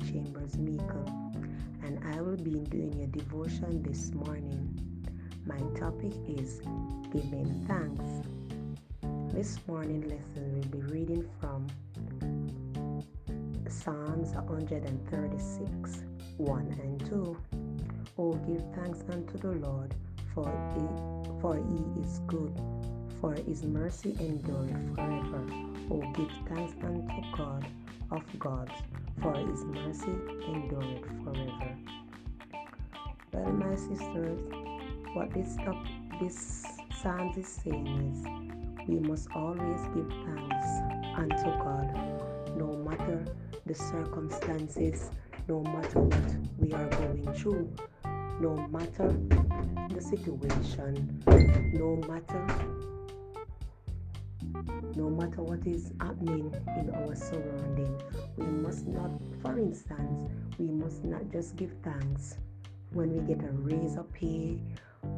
Chambers Meikle, and I will be doing your devotion this morning. My topic is giving thanks. This morning lesson will be reading from Psalms 136, 1 and 2. Oh, give thanks unto the Lord, for he, for he is good, for his mercy endureth forever. Oh, give thanks unto God of gods, for his mercy endureth forever. Well, my sisters, what this this psalm is saying is we must always give thanks unto God, no matter the circumstances, no matter what we are going through, no matter the situation, no matter no matter what is happening in our surrounding. We must not, for instance, we must not just give thanks when we get a raise of pay,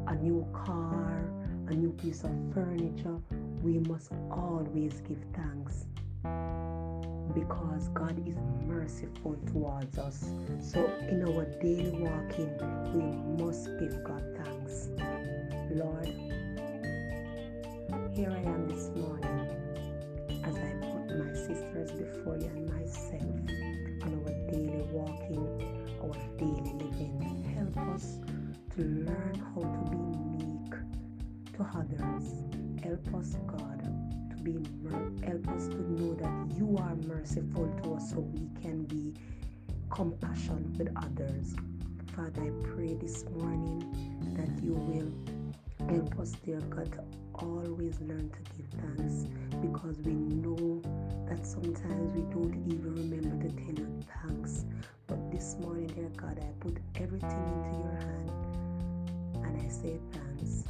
a new car, a new piece of furniture. We must always give thanks because God is merciful towards us. So, in our daily walking, we must give God thanks. Lord, here I am this morning sisters before you and myself on our daily walking, our daily living. Help us to learn how to be meek to others. Help us, God, to be help us to know that you are merciful to us so we can be compassionate with others. Father, I pray this morning that you will help us, dear God, to always learn to give thanks because we know that sometimes we don't even remember to tell you thanks. But this morning, dear God, I put everything into your hand and I say thanks.